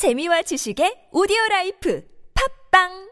재미와 지식의 오디오 라이프. 팝빵!